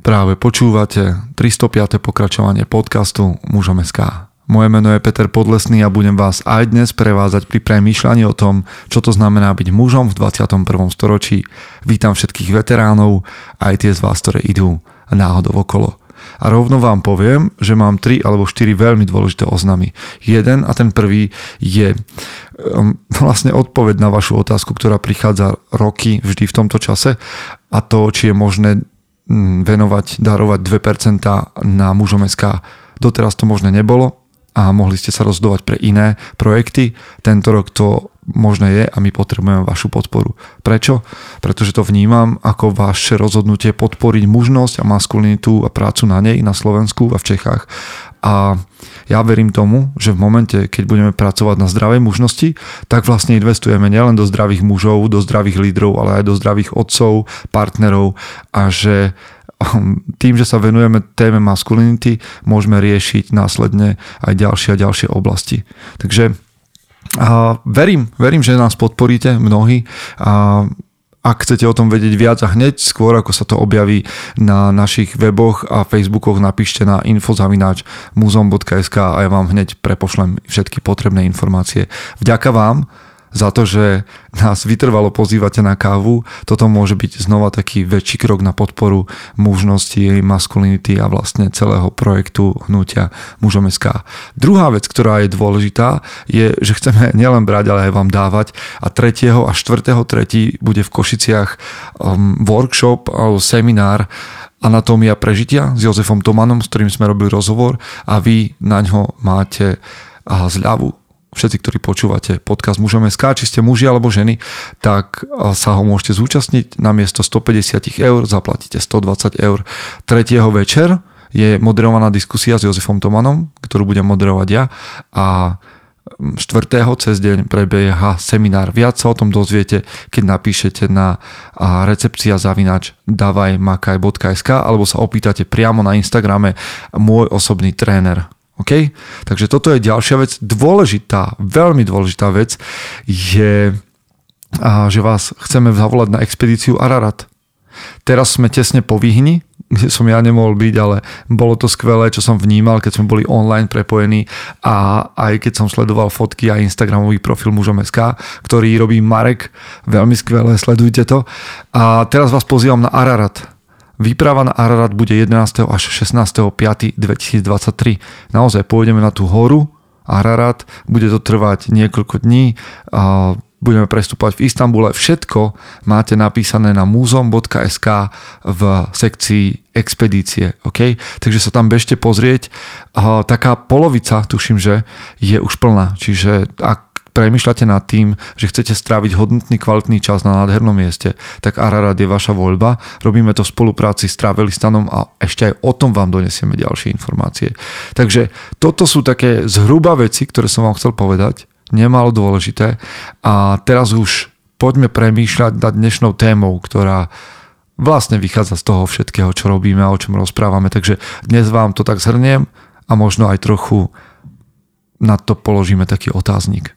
Práve počúvate 305. pokračovanie podcastu Mužom SK. Moje meno je Peter Podlesný a budem vás aj dnes prevázať pri premýšľaní o tom, čo to znamená byť mužom v 21. storočí. Vítam všetkých veteránov, aj tie z vás, ktoré idú náhodou okolo. A rovno vám poviem, že mám 3 alebo 4 veľmi dôležité oznamy. Jeden a ten prvý je um, vlastne odpoveď na vašu otázku, ktorá prichádza roky vždy v tomto čase a to, či je možné venovať, darovať 2% na mužom SK. Doteraz to možné nebolo a mohli ste sa rozdovať pre iné projekty. Tento rok to možné je a my potrebujeme vašu podporu. Prečo? Pretože to vnímam ako vaše rozhodnutie podporiť mužnosť a maskulinitu a prácu na nej na Slovensku a v Čechách. Ja verím tomu, že v momente, keď budeme pracovať na zdravej mužnosti, tak vlastne investujeme nielen do zdravých mužov, do zdravých lídrov, ale aj do zdravých otcov, partnerov a že um, tým, že sa venujeme téme maskulinity, môžeme riešiť následne aj ďalšie a ďalšie oblasti. Takže a verím, verím, že nás podporíte mnohí a ak chcete o tom vedieť viac a hneď skôr, ako sa to objaví na našich weboch a facebookoch, napíšte na infozavináč muzom.sk a ja vám hneď prepošlem všetky potrebné informácie. Vďaka vám za to, že nás vytrvalo pozývate na kávu. Toto môže byť znova taký väčší krok na podporu mužnosti, maskulinity a vlastne celého projektu hnutia mužom. Druhá vec, ktorá je dôležitá, je, že chceme nielen brať, ale aj vám dávať. A 3. a 4. 3. bude v Košiciach um, workshop alebo seminár Anatómia prežitia s Jozefom Tomanom, s ktorým sme robili rozhovor a vy na ňo máte zľavu všetci, ktorí počúvate podcast Mužom SK, či ste muži alebo ženy, tak sa ho môžete zúčastniť. Na miesto 150 eur zaplatíte 120 eur. Tretieho večer je moderovaná diskusia s Jozefom Tomanom, ktorú budem moderovať ja a 4. cez deň prebieha seminár. Viac sa o tom dozviete, keď napíšete na recepcia zavinač davajmakaj.sk alebo sa opýtate priamo na Instagrame môj osobný tréner OK? Takže toto je ďalšia vec. Dôležitá, veľmi dôležitá vec je, že vás chceme zavolať na expedíciu Ararat. Teraz sme tesne po výhni, kde som ja nemohol byť, ale bolo to skvelé, čo som vnímal, keď sme boli online prepojení a aj keď som sledoval fotky a Instagramový profil mužom SK, ktorý robí Marek, veľmi skvelé, sledujte to. A teraz vás pozývam na Ararat Výprava na Ararat bude 11. až 16. 5. 2023. Naozaj pôjdeme na tú horu Ararat, bude to trvať niekoľko dní, budeme prestúpať v Istambule. Všetko máte napísané na muzom.sk v sekcii expedície. Okay? Takže sa tam bežte pozrieť. Taká polovica, tuším, že je už plná. Čiže ak premyšľate nad tým, že chcete stráviť hodnotný, kvalitný čas na nádhernom mieste, tak Ararat je vaša voľba. Robíme to v spolupráci s Travelistanom a ešte aj o tom vám donesieme ďalšie informácie. Takže toto sú také zhruba veci, ktoré som vám chcel povedať, nemalo dôležité. A teraz už poďme premýšľať nad dnešnou témou, ktorá vlastne vychádza z toho všetkého, čo robíme a o čom rozprávame. Takže dnes vám to tak zhrniem a možno aj trochu na to položíme taký otáznik.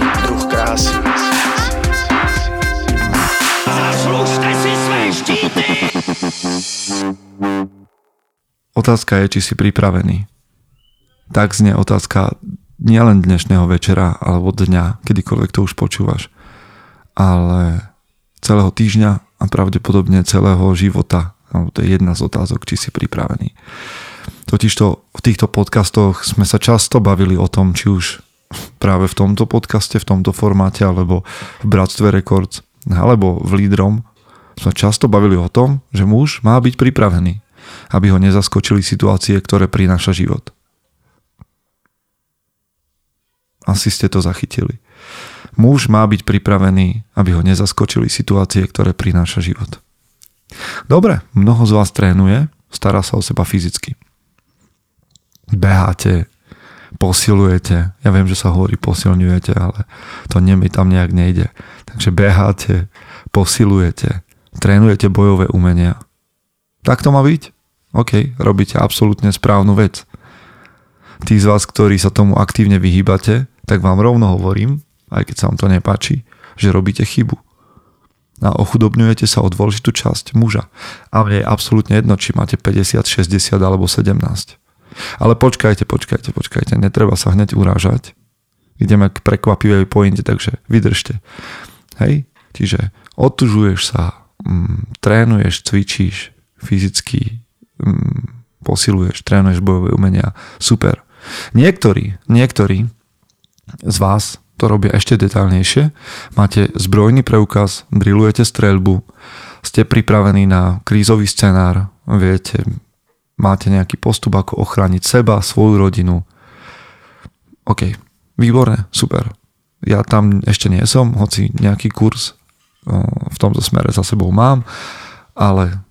krásy. Zaslužte si své štíty! Otázka je, či si pripravený. Tak znie otázka nielen dnešného večera alebo dňa, kedykoľvek to už počúvaš, ale celého týždňa a pravdepodobne celého života. To je jedna z otázok, či si pripravený. Totižto v týchto podcastoch sme sa často bavili o tom, či už práve v tomto podcaste, v tomto formáte, alebo v Bratstve Records, alebo v Lídrom, sme často bavili o tom, že muž má byť pripravený, aby ho nezaskočili situácie, ktoré prináša život. Asi ste to zachytili. Muž má byť pripravený, aby ho nezaskočili situácie, ktoré prináša život. Dobre, mnoho z vás trénuje, Stará sa o seba fyzicky. Beháte, posilujete. Ja viem, že sa hovorí posilňujete, ale to nie mi tam nejak nejde. Takže beháte, posilujete, trénujete bojové umenia. Tak to má byť? OK, robíte absolútne správnu vec. Tí z vás, ktorí sa tomu aktívne vyhýbate, tak vám rovno hovorím, aj keď sa vám to nepáči, že robíte chybu. A ochudobňujete sa o dôležitú časť muža. A mne je absolútne jedno, či máte 50, 60 alebo 17. Ale počkajte, počkajte, počkajte, netreba sa hneď urážať. Ideme k prekvapivej pointe, takže vydržte. Hej? Čiže otužuješ sa, mm, trénuješ, cvičíš fyzicky, mm, posiluješ, trénuješ bojové umenia. Super. Niektorí, niektorí z vás to robia ešte detálnejšie. Máte zbrojný preukaz, drillujete streľbu, ste pripravení na krízový scenár, viete, máte nejaký postup, ako ochrániť seba, svoju rodinu. OK, výborné, super. Ja tam ešte nie som, hoci nejaký kurz v tomto smere za sebou mám, ale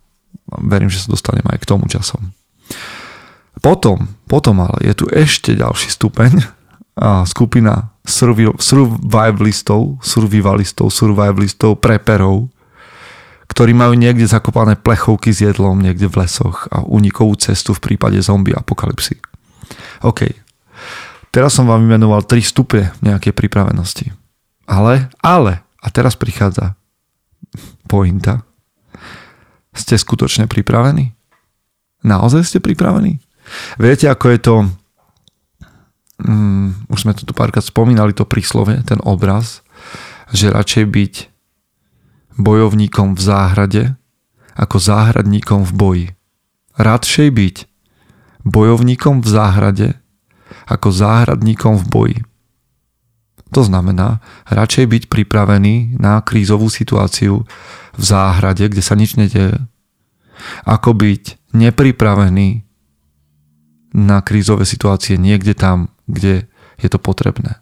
verím, že sa dostanem aj k tomu časom. Potom, potom ale je tu ešte ďalší stupeň a skupina survivalistov, survivalistov, survivalistov, preperov, ktorí majú niekde zakopané plechovky s jedlom niekde v lesoch a unikovú cestu v prípade zombie apokalipsy. OK. Teraz som vám vymenoval tri stupne nejakej pripravenosti. Ale, ale, a teraz prichádza pointa. Ste skutočne pripravení? Naozaj ste pripravení? Viete, ako je to um, už sme to tu párkrát spomínali, to príslove, ten obraz, že radšej byť bojovníkom v záhrade ako záhradníkom v boji. Radšej byť bojovníkom v záhrade ako záhradníkom v boji. To znamená, radšej byť pripravený na krízovú situáciu v záhrade, kde sa nič nedeje, ako byť nepripravený na krízové situácie niekde tam, kde je to potrebné.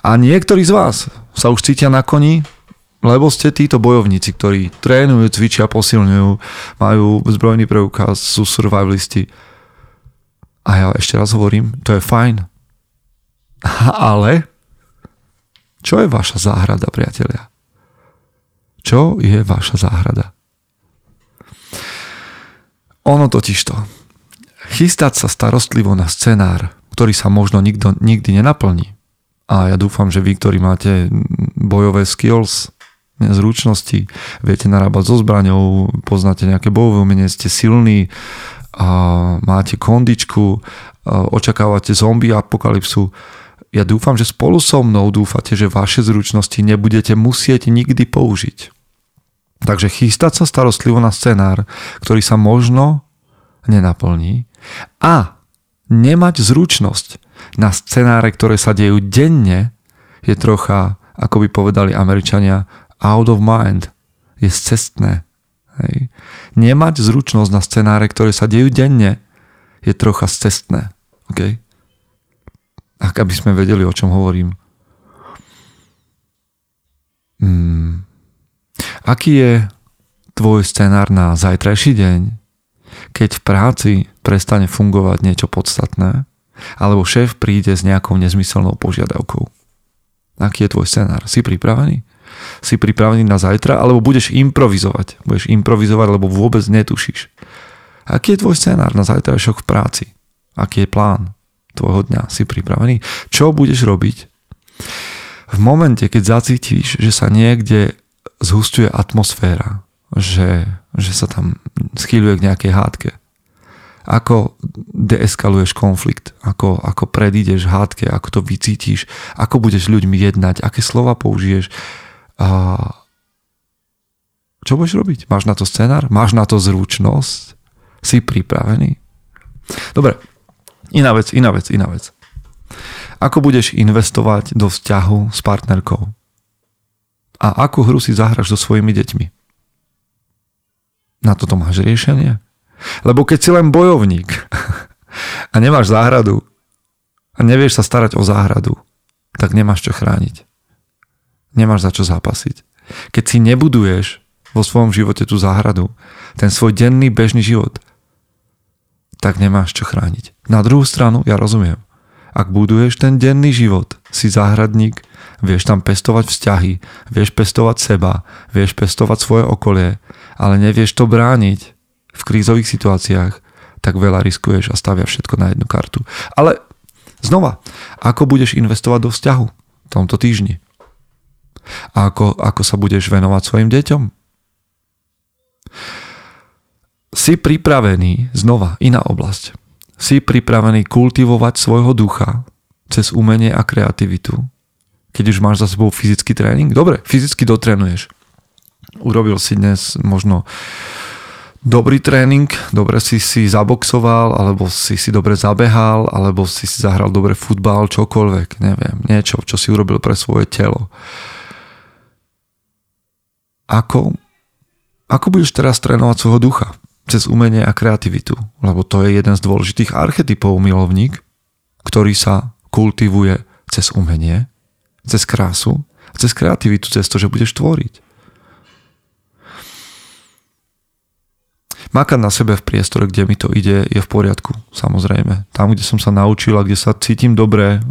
A niektorí z vás sa už cítia na koni, lebo ste títo bojovníci, ktorí trénujú, cvičia, posilňujú, majú zbrojný preukaz, sú survivalisti. A ja ešte raz hovorím, to je fajn. Ale čo je vaša záhrada, priatelia? Čo je vaša záhrada? Ono totiž to. Chystať sa starostlivo na scenár, ktorý sa možno nikto, nikdy nenaplní. A ja dúfam, že vy, ktorí máte bojové skills, zručnosti, viete narábať so zbraňou, poznáte nejaké bojové umenie, ste silní, a máte kondičku, očakávate zombie apokalypsu, ja dúfam, že spolu so mnou dúfate, že vaše zručnosti nebudete musieť nikdy použiť. Takže chystať sa starostlivo na scenár, ktorý sa možno nenaplní a nemať zručnosť na scenáre, ktoré sa dejú denne, je trocha, ako by povedali Američania, out of mind. Je cestné. Hej. Nemať zručnosť na scenáre, ktoré sa dejú denne, je trocha cestné. Okay? Ak aby sme vedeli, o čom hovorím. Hmm. Aký je tvoj scenár na zajtrajší deň? keď v práci prestane fungovať niečo podstatné, alebo šéf príde s nejakou nezmyselnou požiadavkou. Aký je tvoj scenár? Si pripravený? Si pripravený na zajtra, alebo budeš improvizovať? Budeš improvizovať, lebo vôbec netušíš. Aký je tvoj scenár na zajtrajšok v práci? Aký je plán tvojho dňa? Si pripravený? Čo budeš robiť? V momente, keď zacítiš, že sa niekde zhustuje atmosféra, že, že sa tam schýľuje k nejakej hádke. Ako deeskaluješ konflikt, ako, ako predídeš hádke, ako to vycítiš, ako budeš ľuďmi jednať, aké slova použiješ. A čo budeš robiť? Máš na to scenár? Máš na to zručnosť? Si pripravený? Dobre, iná vec, iná vec, iná vec. Ako budeš investovať do vzťahu s partnerkou? A akú hru si zahraš so svojimi deťmi? Na toto máš riešenie? Lebo keď si len bojovník a nemáš záhradu a nevieš sa starať o záhradu, tak nemáš čo chrániť. Nemáš za čo zápasiť. Keď si nebuduješ vo svojom živote tú záhradu, ten svoj denný bežný život, tak nemáš čo chrániť. Na druhú stranu, ja rozumiem. Ak buduješ ten denný život, si záhradník, vieš tam pestovať vzťahy, vieš pestovať seba, vieš pestovať svoje okolie, ale nevieš to brániť v krízových situáciách, tak veľa riskuješ a stavia všetko na jednu kartu. Ale znova, ako budeš investovať do vzťahu v tomto týždni? A ako, ako sa budeš venovať svojim deťom? Si pripravený, znova, iná oblasť, si pripravený kultivovať svojho ducha cez umenie a kreativitu, keď už máš za sebou fyzický tréning? Dobre, fyzicky dotrenuješ. Urobil si dnes možno dobrý tréning, dobre si si zaboxoval, alebo si si dobre zabehal, alebo si si zahral dobre futbal, čokoľvek, neviem, niečo, čo si urobil pre svoje telo. Ako, ako budeš teraz trénovať svojho ducha? cez umenie a kreativitu, lebo to je jeden z dôležitých archetypov milovník, ktorý sa kultivuje cez umenie, cez krásu, cez kreativitu, cez to, že budeš tvoriť. Makať na sebe v priestore, kde mi to ide, je v poriadku, samozrejme. Tam, kde som sa naučil a kde sa cítim dobre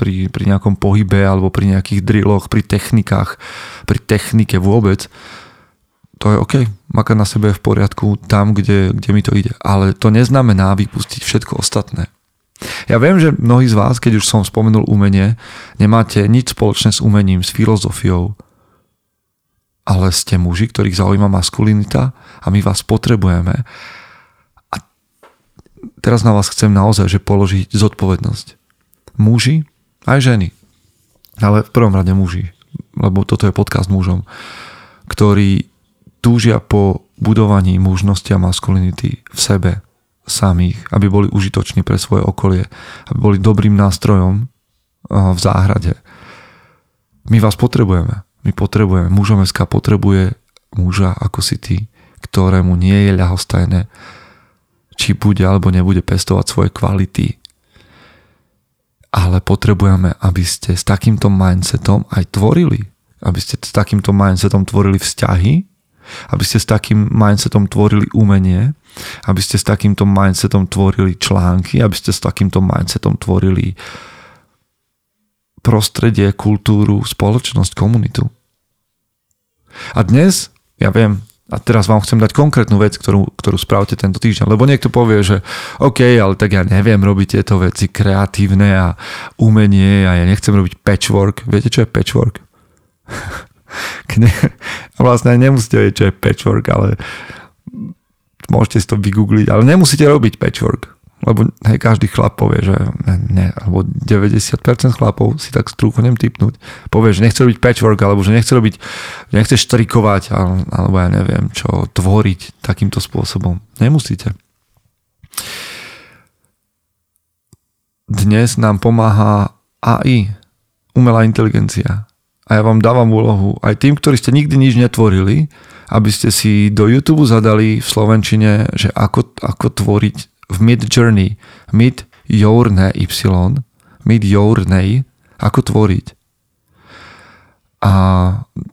pri, pri nejakom pohybe alebo pri nejakých drilloch, pri technikách, pri technike vôbec, to je OK, makať na sebe je v poriadku tam, kde, kde mi to ide. Ale to neznamená vypustiť všetko ostatné. Ja viem, že mnohí z vás, keď už som spomenul umenie, nemáte nič spoločné s umením, s filozofiou, ale ste muži, ktorých zaujíma maskulinita a my vás potrebujeme. A teraz na vás chcem naozaj že položiť zodpovednosť. Muži, aj ženy, ale v prvom rade muži, lebo toto je podcast mužom, ktorí túžia po budovaní mužnosti a maskulinity v sebe samých, aby boli užitoční pre svoje okolie, aby boli dobrým nástrojom v záhrade. My vás potrebujeme. My potrebujeme. Mužomeská potrebuje muža ako si ty, ktorému nie je ľahostajné, či bude alebo nebude pestovať svoje kvality. Ale potrebujeme, aby ste s takýmto mindsetom aj tvorili. Aby ste s takýmto mindsetom tvorili vzťahy, aby ste s takým mindsetom tvorili umenie, aby ste s takýmto mindsetom tvorili články, aby ste s takýmto mindsetom tvorili prostredie, kultúru, spoločnosť, komunitu. A dnes, ja viem, a teraz vám chcem dať konkrétnu vec, ktorú, ktorú spravte tento týždeň. Lebo niekto povie, že OK, ale tak ja neviem robiť tieto veci kreatívne a umenie a ja nechcem robiť patchwork. Viete, čo je patchwork? Ne, vlastne nemusíte vedieť, čo je patchwork, ale môžete si to vygoogliť, ale nemusíte robiť patchwork. Lebo hej, každý chlap povie, že ne, alebo 90% chlapov si tak strúchonem typnúť. Povie, že nechce robiť patchwork, alebo že nechce robiť, nechce štrikovať, alebo ja neviem čo, tvoriť takýmto spôsobom. Nemusíte. Dnes nám pomáha AI, umelá inteligencia. A ja vám dávam úlohu aj tým, ktorí ste nikdy nič netvorili, aby ste si do YouTube zadali v Slovenčine, že ako, ako tvoriť v Mid Journey, Mid Journey Y, Mid Journey, ako tvoriť. A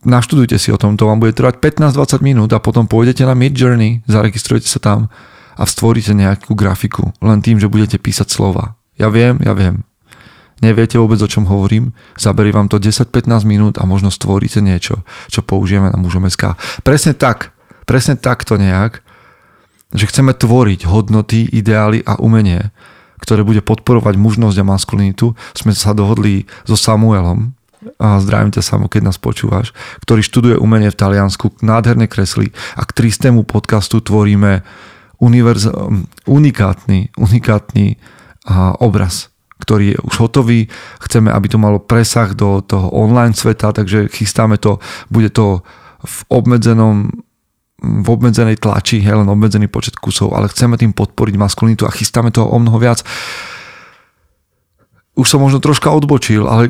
naštudujte si o tom, to vám bude trvať 15-20 minút a potom pôjdete na Mid Journey, zaregistrujete sa tam a stvoríte nejakú grafiku len tým, že budete písať slova. Ja viem, ja viem, neviete vôbec o čom hovorím, zaberie vám to 10-15 minút a možno stvoríte niečo, čo použijeme na mužom SK. Presne tak, presne takto nejak, že chceme tvoriť hodnoty, ideály a umenie, ktoré bude podporovať mužnosť a maskulinitu. Sme sa dohodli so Samuelom, a zdravím ťa Samu, keď nás počúvaš, ktorý študuje umenie v Taliansku, nádherné kresly a k tristému podcastu tvoríme univerz, unikátny, unikátny obraz ktorý je už hotový. Chceme, aby to malo presah do toho online sveta, takže chystáme to, bude to v obmedzenom v obmedzenej tlači, hej, len obmedzený počet kusov, ale chceme tým podporiť maskulinitu a chystáme toho o mnoho viac. Už som možno troška odbočil, ale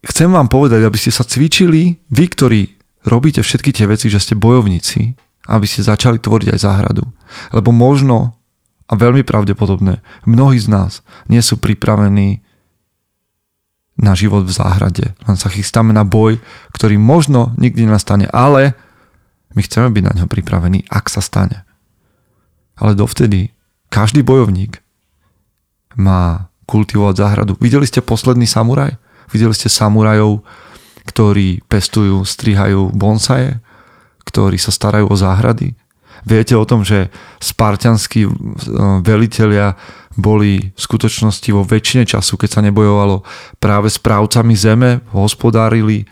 chcem vám povedať, aby ste sa cvičili, vy, ktorí robíte všetky tie veci, že ste bojovníci, aby ste začali tvoriť aj záhradu. Lebo možno a veľmi pravdepodobné, mnohí z nás nie sú pripravení na život v záhrade. Len sa chystáme na boj, ktorý možno nikdy nastane, ale my chceme byť na ňo pripravení, ak sa stane. Ale dovtedy Každý bojovník má kultivovať záhradu. Videli ste posledný samuraj? Videli ste samurajov, ktorí pestujú, strihajú bonsaje, ktorí sa starajú o záhrady? Viete o tom, že spartianskí e, velitelia boli v skutočnosti vo väčšine času, keď sa nebojovalo práve s právcami zeme, hospodárili,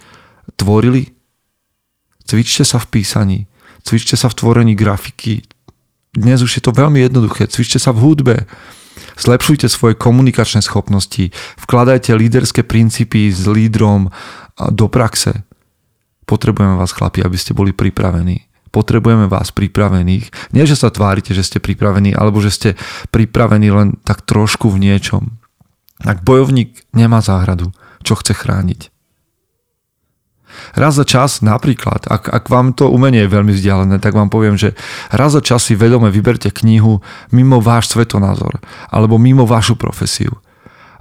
tvorili? Cvičte sa v písaní, cvičte sa v tvorení grafiky. Dnes už je to veľmi jednoduché. Cvičte sa v hudbe, Zlepšujte svoje komunikačné schopnosti, vkladajte líderské princípy s lídrom do praxe. Potrebujeme vás, chlapi, aby ste boli pripravení. Potrebujeme vás pripravených. Nie, že sa tvárite, že ste pripravení, alebo že ste pripravení len tak trošku v niečom. Ak bojovník nemá záhradu, čo chce chrániť? Raz za čas napríklad, ak, ak vám to umenie je veľmi vzdialené, tak vám poviem, že raz za čas si vedome vyberte knihu mimo váš svetonázor alebo mimo vašu profesiu.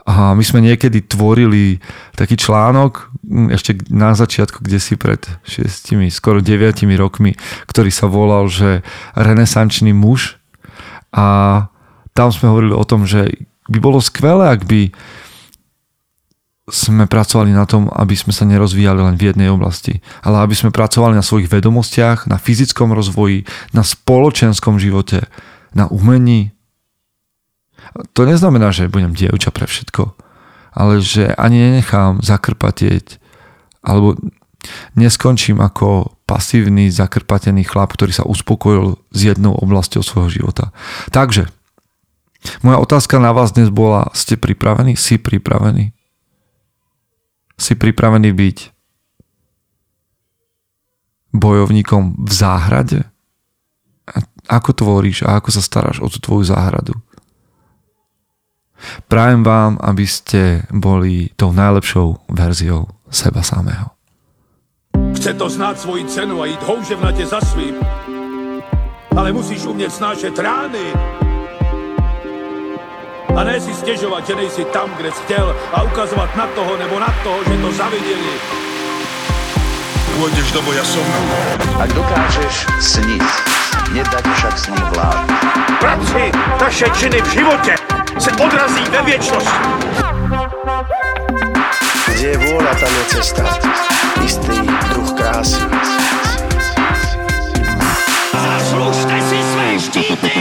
A my sme niekedy tvorili taký článok, hm, ešte na začiatku, kde si pred 6, skoro 9 rokmi, ktorý sa volal, že renesančný muž. A tam sme hovorili o tom, že by bolo skvelé, ak by sme pracovali na tom, aby sme sa nerozvíjali len v jednej oblasti, ale aby sme pracovali na svojich vedomostiach, na fyzickom rozvoji, na spoločenskom živote, na umení. To neznamená, že budem dievča pre všetko, ale že ani nenechám zakrpatieť alebo neskončím ako pasívny, zakrpatený chlap, ktorý sa uspokojil s jednou oblasťou svojho života. Takže, moja otázka na vás dnes bola, ste pripravení? Si pripravení? Si pripravený byť bojovníkom v záhrade? Ako tvoríš a ako sa staráš o tú tvoju záhradu? Prajem vám, aby ste boli tou najlepšou verziou seba samého. Chce to znát svoji cenu a jít houževnatě za svým. Ale musíš umět snášet rány a ne si stěžovat, že nejsi tam, kde jsi chtěl a ukazovat na toho nebo na toho, že to zaviděli. Pôjdeš do boja som. Ak dokážeš sniť, nedať však snom vlád. Práci, taše činy v životě se odrazí ve věčnosti. Kde je vôľa, tam je cesta. Istý druh krásy. Zaslužte si své štíty!